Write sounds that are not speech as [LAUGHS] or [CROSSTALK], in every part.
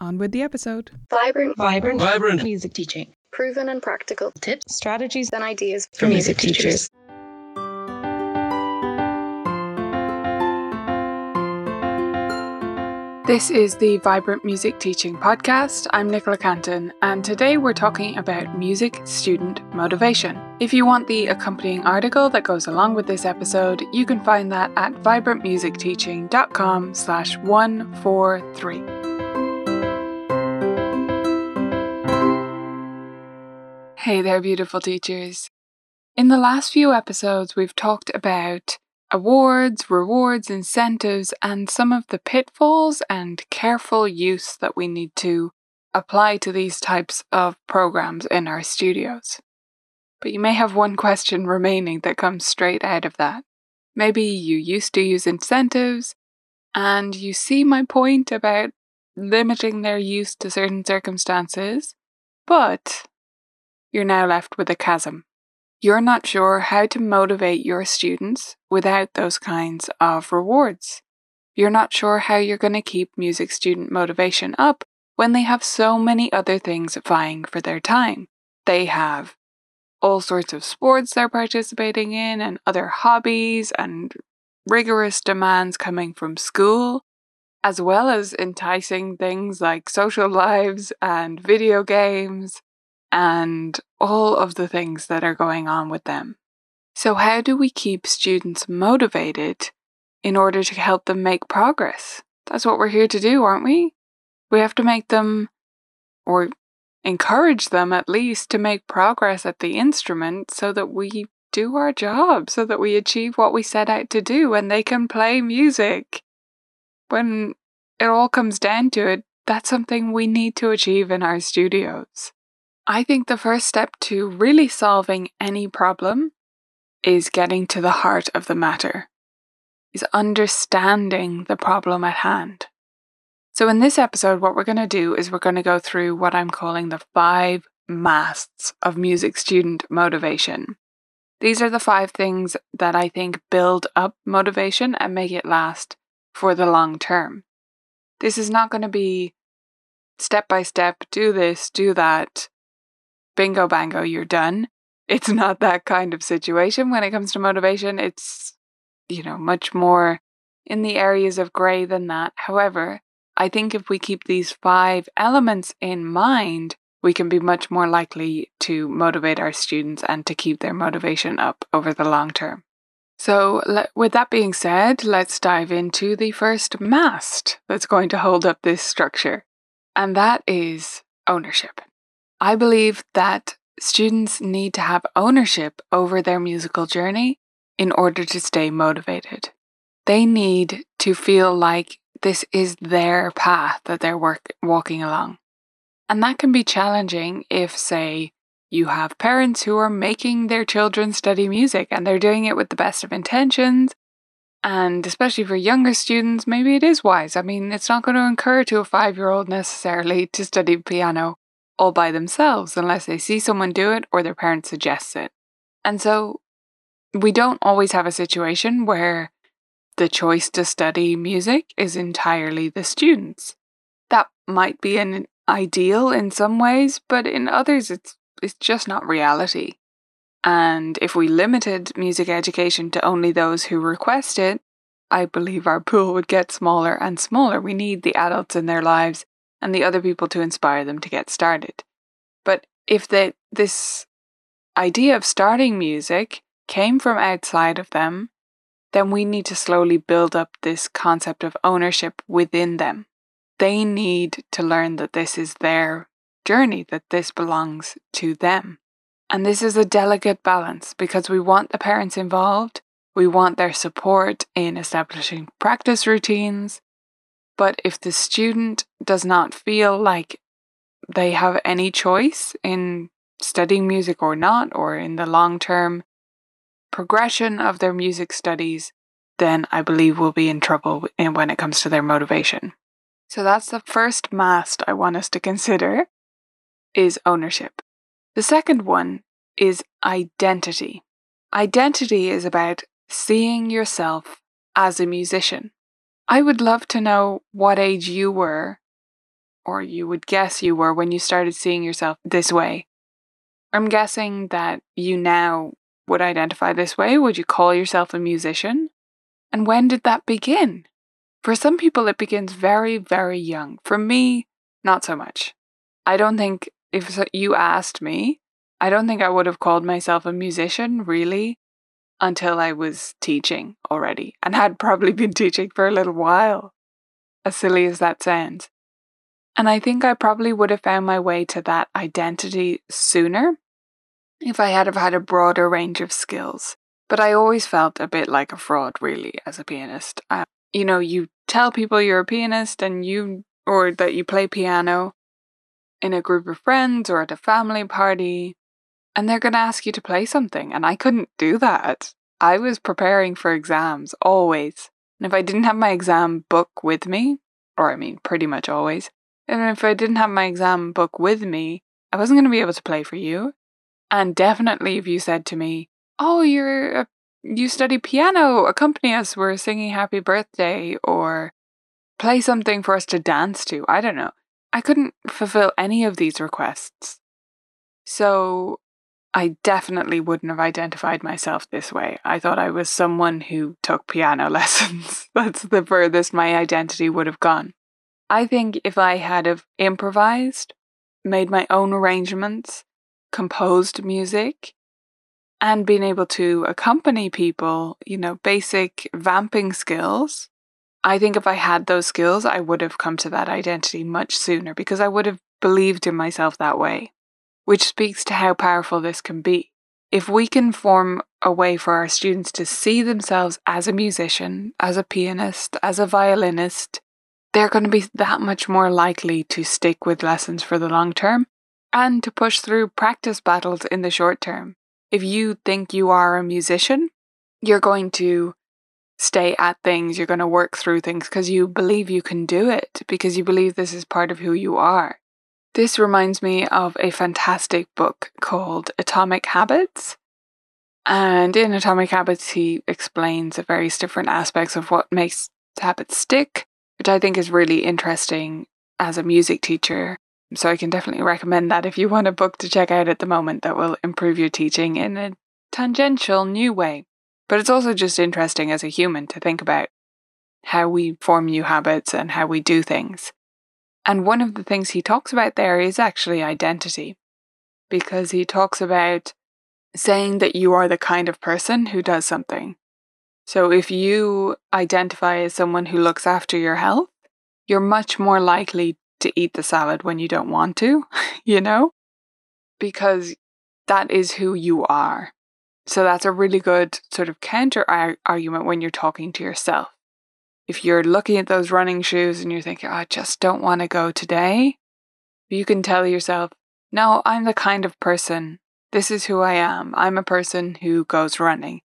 On with the episode. Vibrant, Vibrant, Vibrant. music teaching. proven and practical Tips, strategies and ideas for music teachers. This is the Vibrant Music Teaching Podcast. I'm Nicola Cantan, and today we're talking about music student motivation. If you want the accompanying article that goes along with this episode, you can find that at vibrantmusicteaching.com slash 143. Hey there, beautiful teachers. In the last few episodes, we've talked about awards, rewards, incentives, and some of the pitfalls and careful use that we need to apply to these types of programs in our studios. But you may have one question remaining that comes straight out of that. Maybe you used to use incentives, and you see my point about limiting their use to certain circumstances, but you're now left with a chasm. You're not sure how to motivate your students without those kinds of rewards. You're not sure how you're going to keep music student motivation up when they have so many other things vying for their time. They have all sorts of sports they're participating in, and other hobbies, and rigorous demands coming from school, as well as enticing things like social lives and video games and all of the things that are going on with them. So, how do we keep students motivated in order to help them make progress? That's what we're here to do, aren't we? We have to make them, or encourage them at least, to make progress at the instrument so that we do our job, so that we achieve what we set out to do and they can play music. When it all comes down to it, that's something we need to achieve in our studios. I think the first step to really solving any problem is getting to the heart of the matter, is understanding the problem at hand. So, in this episode, what we're going to do is we're going to go through what I'm calling the five masts of music student motivation. These are the five things that I think build up motivation and make it last for the long term. This is not going to be step by step, do this, do that, bingo bango, you're done. It's not that kind of situation when it comes to motivation. It's, you know, much more in the areas of grey than that. However, I think if we keep these five elements in mind, we can be much more likely to motivate our students and to keep their motivation up over the long term. So, le- with that being said, let's dive into the first mast that's going to hold up this structure, and that is ownership. I believe that students need to have ownership over their musical journey in order to stay motivated. They need to feel like this is their path that they're work- walking along. And that can be challenging if, say, you have parents who are making their children study music and they're doing it with the best of intentions. And especially for younger students, maybe it is wise. I mean, it's not going to occur to a five year old necessarily to study piano all by themselves unless they see someone do it or their parents suggest it. And so we don't always have a situation where the choice to study music is entirely the students. That might be an ideal in some ways, but in others it's it's just not reality. And if we limited music education to only those who request it, I believe our pool would get smaller and smaller. We need the adults in their lives and the other people to inspire them to get started. But if that this idea of starting music came from outside of them, then we need to slowly build up this concept of ownership within them. They need to learn that this is their journey, that this belongs to them. And this is a delicate balance because we want the parents involved, we want their support in establishing practice routines. But if the student does not feel like they have any choice in studying music or not, or in the long term progression of their music studies, then I believe we'll be in trouble when it comes to their motivation. So that's the first mast I want us to consider is ownership. The second one is identity. Identity is about seeing yourself as a musician. I would love to know what age you were, or you would guess you were when you started seeing yourself this way. I'm guessing that you now would identify this way. Would you call yourself a musician? And when did that begin? For some people, it begins very, very young. For me, not so much. I don't think if you asked me, I don't think I would have called myself a musician really until I was teaching already and had probably been [LAUGHS] teaching for a little while, as silly as that sounds. And I think I probably would have found my way to that identity sooner if I had have had a broader range of skills. But I always felt a bit like a fraud, really, as a pianist. You know, you tell people you're a pianist and you, or that you play piano in a group of friends or at a family party, and they're going to ask you to play something. And I couldn't do that. I was preparing for exams always. And if I didn't have my exam book with me, or I mean, pretty much always, and if I didn't have my exam book with me, I wasn't going to be able to play for you. And definitely if you said to me, Oh, you're a, you study piano, accompany us, we're singing happy birthday, or play something for us to dance to. I don't know. I couldn't fulfill any of these requests. So I definitely wouldn't have identified myself this way. I thought I was someone who took piano [LAUGHS] lessons. That's the furthest my identity would have gone. I think if I had have improvised, made my own arrangements, composed music, and been able to accompany people, you know, basic vamping skills, I think if I had those skills, I would have come to that identity much sooner because I would have believed in myself that way, which speaks to how powerful this can be. If we can form a way for our students to see themselves as a musician, as a pianist, as a violinist, they're going to be that much more likely to stick with lessons for the long term and to push through practice battles in the short term. If you think you are a musician, you're going to stay at things, you're going to work through things because you believe you can do it, because you believe this is part of who you are. This reminds me of a fantastic book called Atomic Habits. And in Atomic Habits, he explains the various different aspects of what makes habits stick which I think is really interesting as a music teacher. So I can definitely recommend that if you want a book to check out at the moment that will improve your teaching in a tangential new way. But it's also just interesting as a human to think about how we form new habits and how we do things. And one of the things he talks about there is actually identity, because he talks about saying that you are the kind of person who does something. So if you identify as someone who looks after your health, you're much more likely to eat the salad when you don't want to, [LAUGHS] you know? Because that is who you are. So that's a really good sort of counter argument when you're talking to yourself. If you're looking at those running shoes and you're thinking, I just don't want to go today, you can tell yourself, no, I'm the kind of person, this is who I am. I'm a person who goes running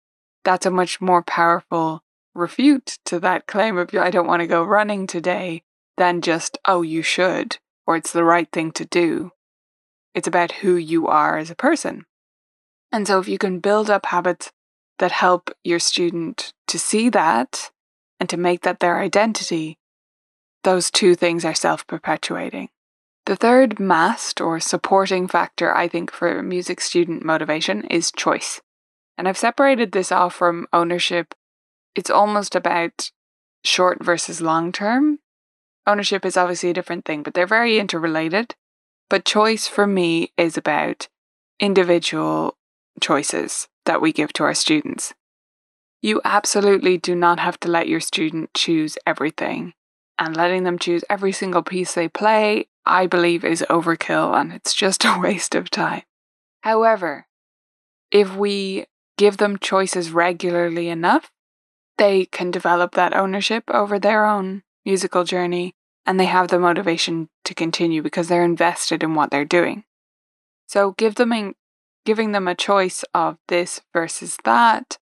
that's a much more powerful refute to that claim of I don't want to go running today than just, oh, you should, or it's the right thing to do. It's about who you are as a person. And so if you can build up habits that help your student to see that and to make that their identity, those two things are self perpetuating. The third mast or supporting factor, I think, for music student motivation is choice. And I've separated this off from ownership. It's almost about short versus long term. Ownership is obviously a different thing, but they're very interrelated. But choice for me is about individual choices that we give to our students. You absolutely do not have to let your student choose everything. And letting them choose every single piece they play, I believe, is overkill and it's just [LAUGHS] a waste of time. However, if we give them choices regularly enough, they can develop that ownership over their own musical journey and they have the motivation to continue because they're invested in what they're doing. So give them in, giving them a choice of this versus that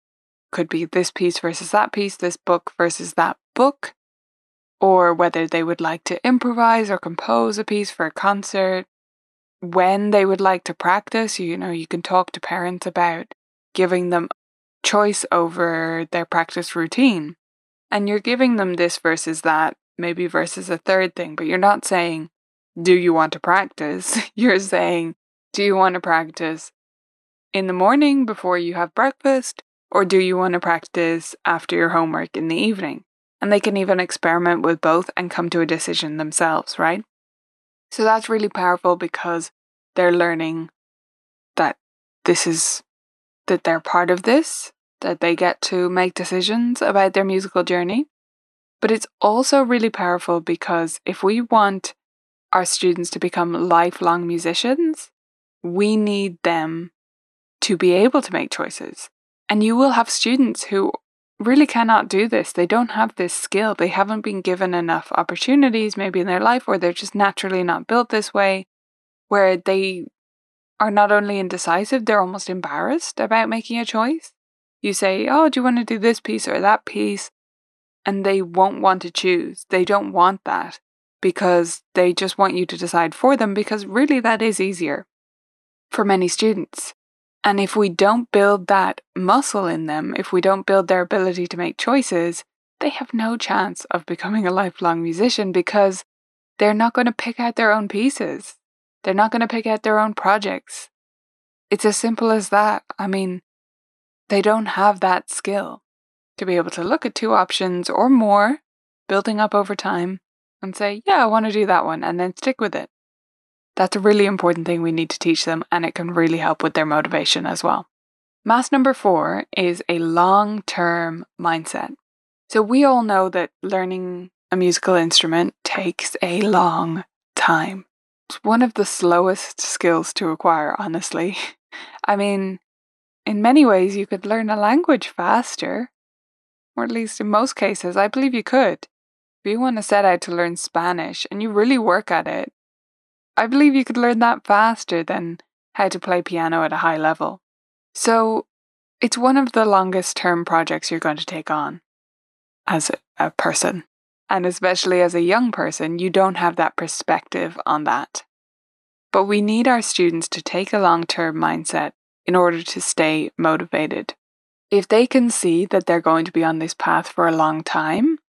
could be this piece versus that piece, this book versus that book, or whether they would like to improvise or compose a piece for a concert, when they would like to practice, you know, you can talk to parents about giving them choice over their practice routine. And you're giving them this versus that, maybe versus a third thing, but you're not saying, Do you want to practice? [LAUGHS] You're saying, Do you want to practice in the morning before you have breakfast? Or do you want to practice after your homework in the evening? And they can even experiment with both and come to a decision themselves, right? So that's really powerful because they're learning that this is that they're part of this, that they get to make decisions about their musical journey. But it's also really powerful because if we want our students to become lifelong musicians, we need them to be able to make choices. And you will have students who really cannot do this. They don't have this skill. They haven't been given enough opportunities, maybe in their life, or they're just naturally not built this way, where they are not only indecisive, they're almost embarrassed about making a choice. You say, Oh, do you want to do this piece or that piece? And they won't want to choose. They don't want that because they just want you to decide for them because really that is easier for many students. And if we don't build that muscle in them, if we don't build their ability to make choices, they have no chance of becoming a lifelong musician because they're not going to pick out their own pieces. They're not going to pick out their own projects. It's as simple as that. I mean, they don't have that skill to be able to look at two options or more, building up over time, and say, yeah, I want to do that one, and then stick with it. That's a really important thing we need to teach them, and it can really help with their motivation as well. Mast number four is a long term mindset. So, we all know that learning a musical instrument takes a long time. It's one of the slowest skills to acquire, honestly. [LAUGHS] I mean, in many ways, you could learn a language faster, or at least in most cases, I believe you could. If you want to set out to learn Spanish and you really work at it, I believe you could learn that faster than how to play piano at a high level. So it's one of the longest term projects you're going to take on as a, person. And especially as a young person, you don't have that perspective on that. But we need our students to take a long term mindset in order to stay motivated. If they can see that they're going to be on this path for a long time,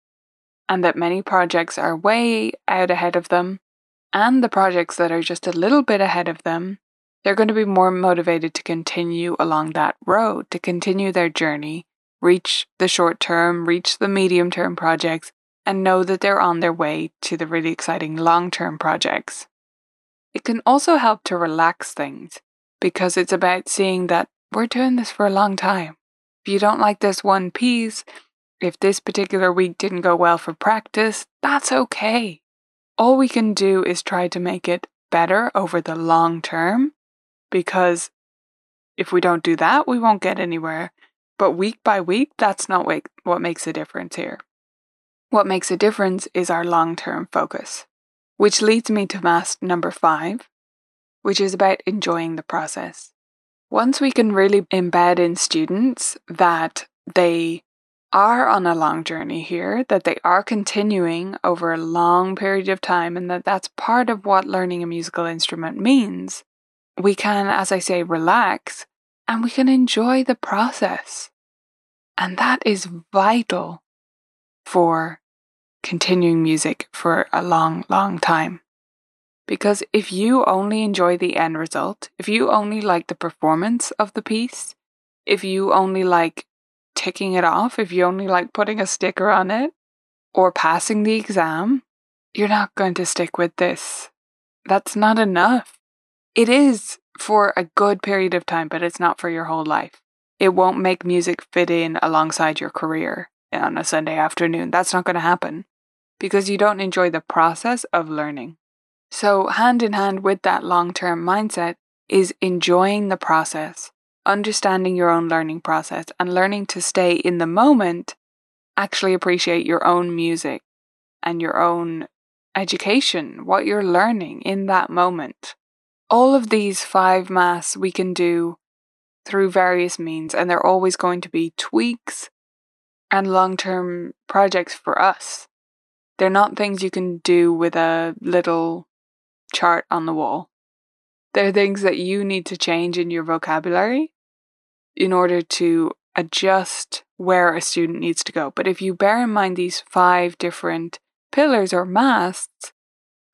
and that many projects are way out ahead of them, and the projects that are just a little bit ahead of them, they're going to be more motivated to continue along that road, to continue their journey, reach the short term, reach the medium term projects, and know that they're on their way to the really exciting long term projects. It can also help to relax things because it's about seeing that we're doing this for a long time. If you don't like this one piece, if this particular week didn't go well for practice, that's okay all we can do is try to make it better over the long term because if we don't do that, we won't get anywhere. But week by week, that's not what makes a difference here. What makes a difference is our long term focus, which leads me to mast number five, which is about enjoying the process. Once we can really embed in students that they are on a long journey here, that they are continuing over a long period of time, and that that's part of what learning a musical instrument means, we can, as I say, relax and we can enjoy the process. And that is vital for continuing music for a long, long time. Because if you only enjoy the end result, if you only like the performance of the piece, if you only like ticking it off, if you only like putting a sticker on it or passing the exam, you're not going to stick with this That's not enough. It is for a good period of time, but it's not for your whole life. It won't make music fit in alongside your career on a Sunday afternoon. That's not going to happen because you don't enjoy the process of learning. So, hand in hand with that long term mindset is enjoying the process, understanding your own learning process, and learning to stay in the moment, actually appreciate your own music and your own education, what you're learning in that moment. All of these five masts we can do through various means, and they're always going to be tweaks and long term projects for us. They're not things you can do with a little chart on the wall. They're things that you need to change in your vocabulary in order to adjust where a student needs to go. But if you bear in mind these five different pillars or masts,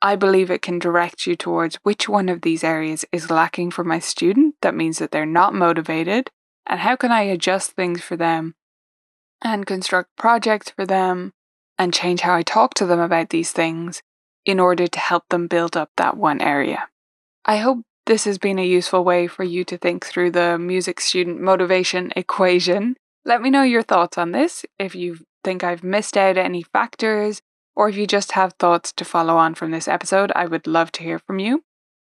I believe it can direct you towards which one of these areas is lacking for my student. That means that they're not motivated. And how can I adjust things for them and construct projects for them and change how I talk to them about these things in order to help them build up that one area. I hope this has been a useful way for you to think through the music student motivation [LAUGHS] equation. Let me know your thoughts on this if you think I've missed out any factors or if you just have thoughts to follow on from this episode. I would love to hear from you.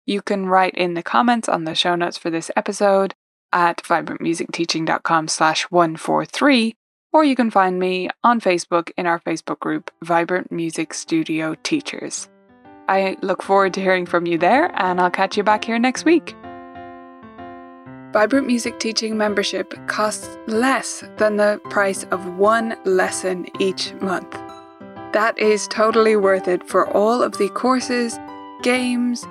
You can write in the comments on the show notes for this episode at vibrantmusicteaching.com slash 143 or you can find me on Facebook in our Facebook group, Vibrant Music Studio Teachers. I look forward to hearing from you there, and I'll catch you back here next week. Vibrant Music Teaching membership costs less than the price of one lesson each month. That is totally worth it for all of the courses, games,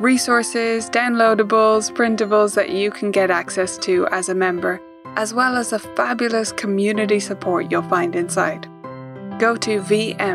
resources, downloadables, printables that you can get access to as a member as well as the fabulous community support you'll find inside. Go to vmt.ninja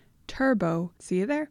turbo. See you there.